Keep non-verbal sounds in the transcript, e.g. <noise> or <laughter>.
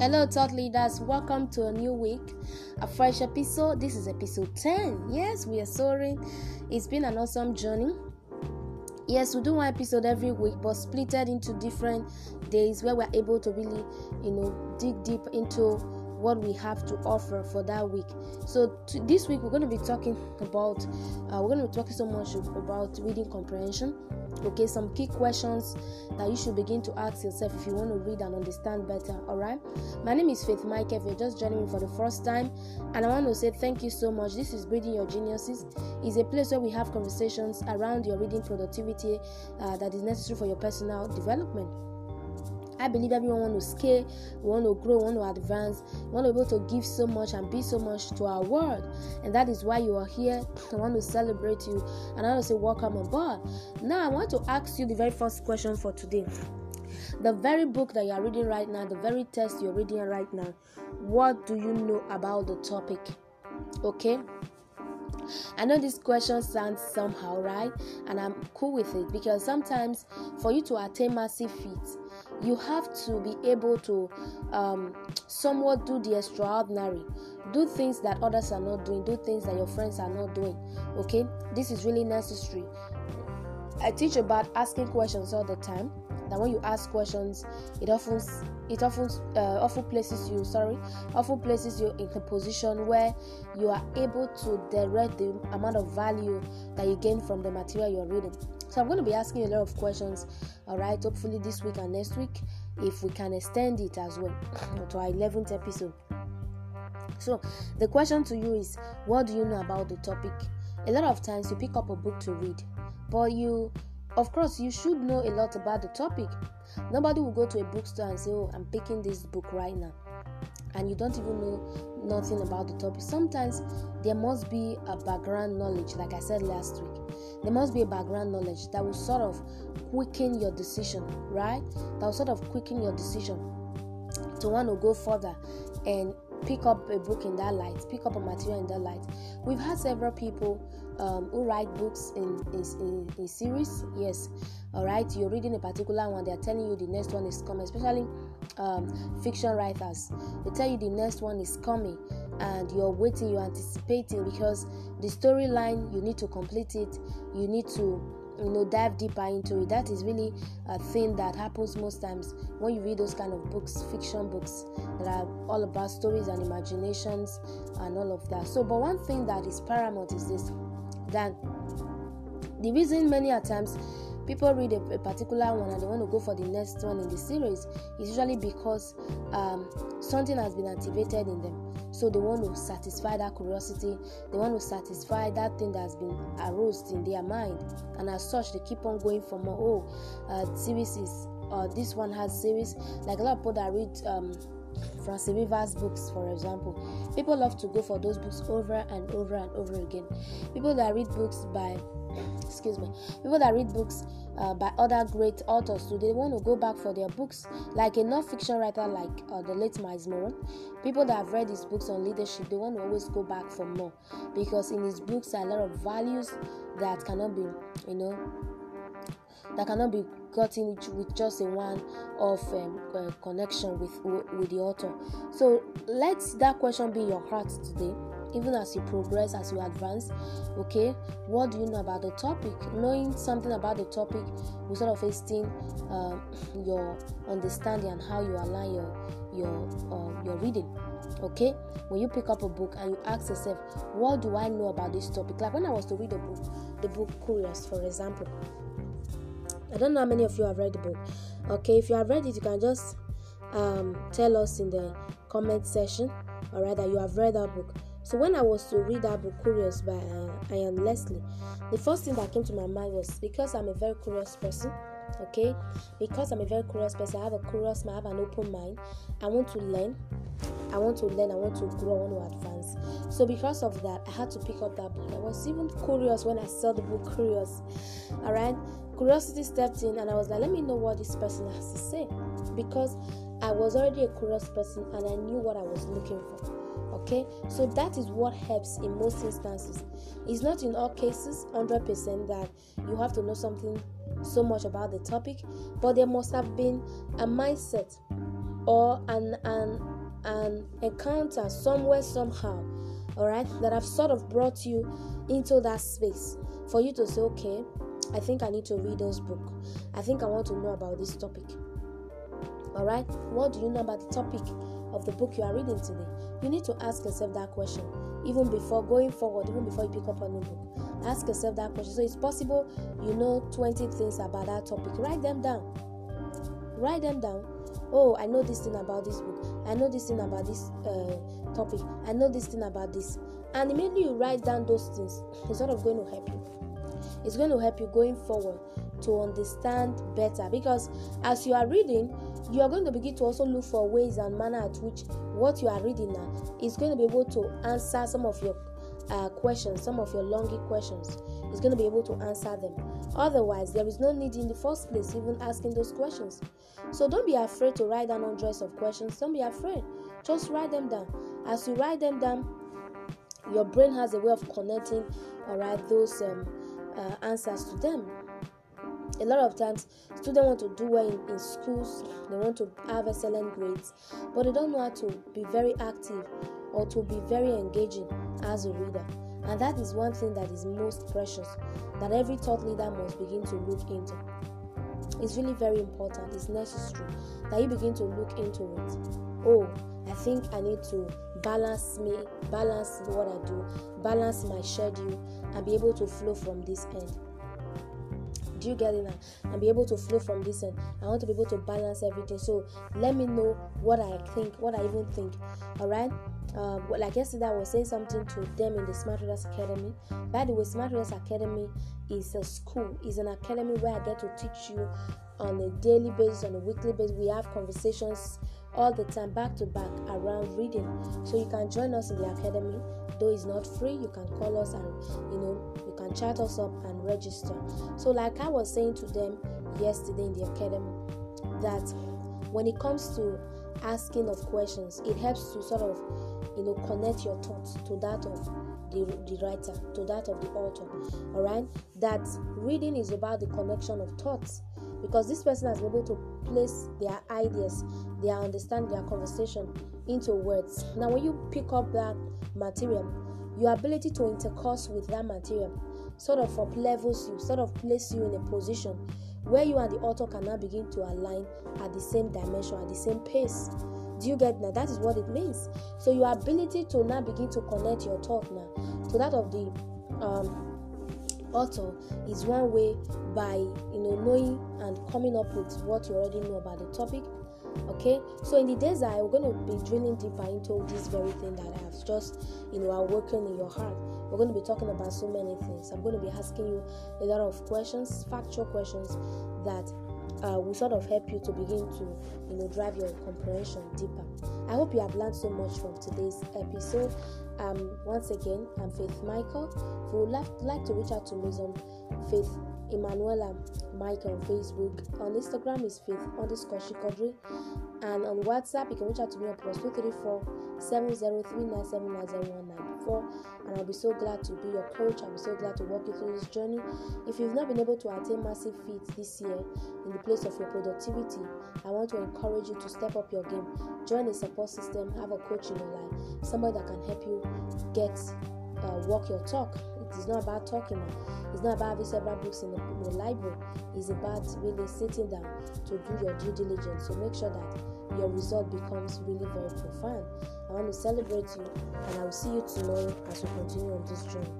Hello, thought leaders. Welcome to a new week, a fresh episode. This is episode 10. Yes, we are soaring. It's been an awesome journey. Yes, we do one episode every week, but splitted into different days where we're able to really, you know, dig deep into what we have to offer for that week. So to, this week we're going to be talking about uh, we're going to be talking so much about reading comprehension. Okay, some key questions that you should begin to ask yourself if you want to read and understand better. All right. My name is Faith Mike. If you're just joining me for the first time, and I want to say thank you so much. This is Reading Your Geniuses. is a place where we have conversations around your reading productivity uh, that is necessary for your personal development. I believe everyone want to scale, want to grow, want to advance, want to be able to give so much and be so much to our world. And that is why you are here. I want to celebrate you and I want to say welcome aboard. Now I want to ask you the very first question for today. The very book that you are reading right now, the very text you're reading right now, what do you know about the topic? Okay? I know this question sounds somehow right, and I'm cool with it because sometimes for you to attain massive feats, you have to be able to um, somewhat do the extraordinary. Do things that others are not doing. Do things that your friends are not doing. Okay? This is really necessary. I teach about asking questions all the time that when you ask questions it often it often uh, often places you sorry often places you in a position where you are able to direct the amount of value that you gain from the material you're reading so I'm going to be asking a lot of questions, all right, hopefully this week and next week, if we can extend it as well <laughs> to our 11th episode. So the question to you is what do you know about the topic? A lot of times you pick up a book to read, but you, of course, you should know a lot about the topic. Nobody will go to a bookstore and say, Oh, I'm picking this book right now and you don't even know nothing about the topic. Sometimes there must be a background knowledge, like I said last week. There must be a background knowledge that will sort of quicken your decision, right? That will sort of quicken your decision to want to go further and pick up a book in that light, pick up a material in that light. We've had several people um, who write books in, in, series. Yes, all right. You're reading a particular one, they're telling you the next one is coming, especially um, fiction writers. They tell you the next one is coming, and you're waiting, you're anticipating because the storyline you need to complete it, you need to you know dive deeper into it that is really a thing that happens most times when you read those kind of books fiction books that are all about stories and imaginations and all of that so but one thing that is paramount is this that the reason many a times people read a, a, particular one and they want to go for the next one in the series is usually because um, something has been activated in them. So they want to satisfy that curiosity they want to satisfy that thing that's been aroused in their mind. And as such they keep on going for more. Oh uh, series is uh, this one has series. Like a lot of people that read um, Francine Rivers books, for example. People love to go for those books over and over and over again. People that read books by excuse me people that read books uh, by other great authors do they want to go back for their books like a non-fiction writer like uh, the late Myles Munroe people that have read his books on leadership they want to always go back for more because in his books are a lot of values that cannot be you know that cannot be gotten with just a one of um, uh, connection with with the author. So let that question be your heart today even as you progress as you advance okay? What do you know about the topic? Knowing something about the topic will sort of hasten uh, <laughs> your understanding and how you align your your uh, your reading okay? When you pick up a book and you ask yourself what do i know about this topic? Like when i was to read a book the book curious for example I don't know how many of you have read the book. Okay, if you have read it, you can just um, tell us in the comment section, or rather, you have read that book. So when I was to read that book, Curious by uh, Ian Leslie, the first thing that came to my mind was because I'm a very curious person. Okay, because I'm a very curious person, I have a curious mind, I have an open mind. I want to learn. I want to learn. I want to grow. I want to advance. So because of that, I had to pick up that book. I was even curious when I saw the book Curious. All right curiosity stepped in and I was like, let me know what this person has to say because I was already a curious person and I knew what I was looking for. Okay, so that is what helps in most instances. It's not in all cases 100% that you have to know something so much about the topic, but there must have been a mindset or an an an encounter somewhere somehow all right that have sort of brought you into that space for you to say okay i think i need to read this book. I think i want to know about this topic. All right what do you know about the topic of the book you are reading today? You need to ask yourself that question even before going forward even before you pick up a new book. Ask yourself that question. So it's possible you know 20 things about that topic. Write them down. Write them down. Oh i know this thing about this book i know this thing about this uh, topic. I know this thing about this. And immediately you write down those things it's sort of going to help you. It's going to help you going forward to understand better. Because as you are reading you are going to begin to also look for ways and manner at which what you are reading now is going to be able to answer some of your uh, questions, some of your longy questions. Is going to be able to answer them. Otherwise, there is no need in the first place even asking those questions. So don't be afraid to write down hundreds of questions. Don't be afraid. Just write them down. As you write them down, your brain has a way of connecting, all right, those um, uh, answers to them. A lot of times, students want to do well in, in schools, they want to have excellent grades, but they don't know how to be very active or to be very engaging as a reader. And that is one thing that is most precious that every thought leader must begin to look into. It's really very important, it's necessary that you begin to look into it. Oh, I think I need to balance me, balance what I do, balance my schedule, and be able to flow from this end. Do you get it now? And be able to flow from this end. I want to be able to balance everything. So let me know what I think, what I even think. All right um, like yesterday, I was saying something to them in the Smart Readers Academy. By the way, Smart Readers Academy is a school, is an academy where I get to teach you on a daily basis, on a weekly basis. We have conversations all the time, back to back, around reading. So you can join us in the academy. Though it's not free, you can call us and you know you can chat us up and register. So, like I was saying to them yesterday in the academy, that when it comes to asking of questions, it helps to sort of you know connect your thoughts to that of the, the writer to that of the author all right that reading is about the connection of thoughts because this person has been able to place their ideas their understand their conversation into words. Now when you pick up that material your ability to intercourse with that material sort of up levels you sort of place you in a position where you and the author can now begin to align at the same dimension at the same pace do you get now? That is what it means. So your ability to now begin to connect your thought now to that of the um, author is one way by you know knowing and coming up with what you already know about the topic okay so in the days we're going to be drilling deeper into this very thing that i have just you know awoken in your heart we're going to be talking about so many things i'm going to be asking you a lot of questions factual questions that uh, will sort of help you to begin to you know drive your comprehension deeper. I hope you have learned so much from today's episode. Um, once again i'm faith michael. If you would like, like to reach out to me on faith Emanuela Mike on Facebook. On Instagram is faith underscore shikodri. And on WhatsApp, you can reach out to me on plus 234 7039790194. And I'll be so glad to be your coach. I'll be so glad to walk you through this journey. If you've not been able to attain massive feats this year in the place of your productivity, I want to encourage you to step up your game. Join a support system, have a coach in your life, somebody that can help you get uh, walk your talk it's not about talking. It's not about having several books in the, in the library. It's about really sitting down to do your due diligence. So make sure that your result becomes really very profound. I want to celebrate you, and I will see you tomorrow as we continue on this journey.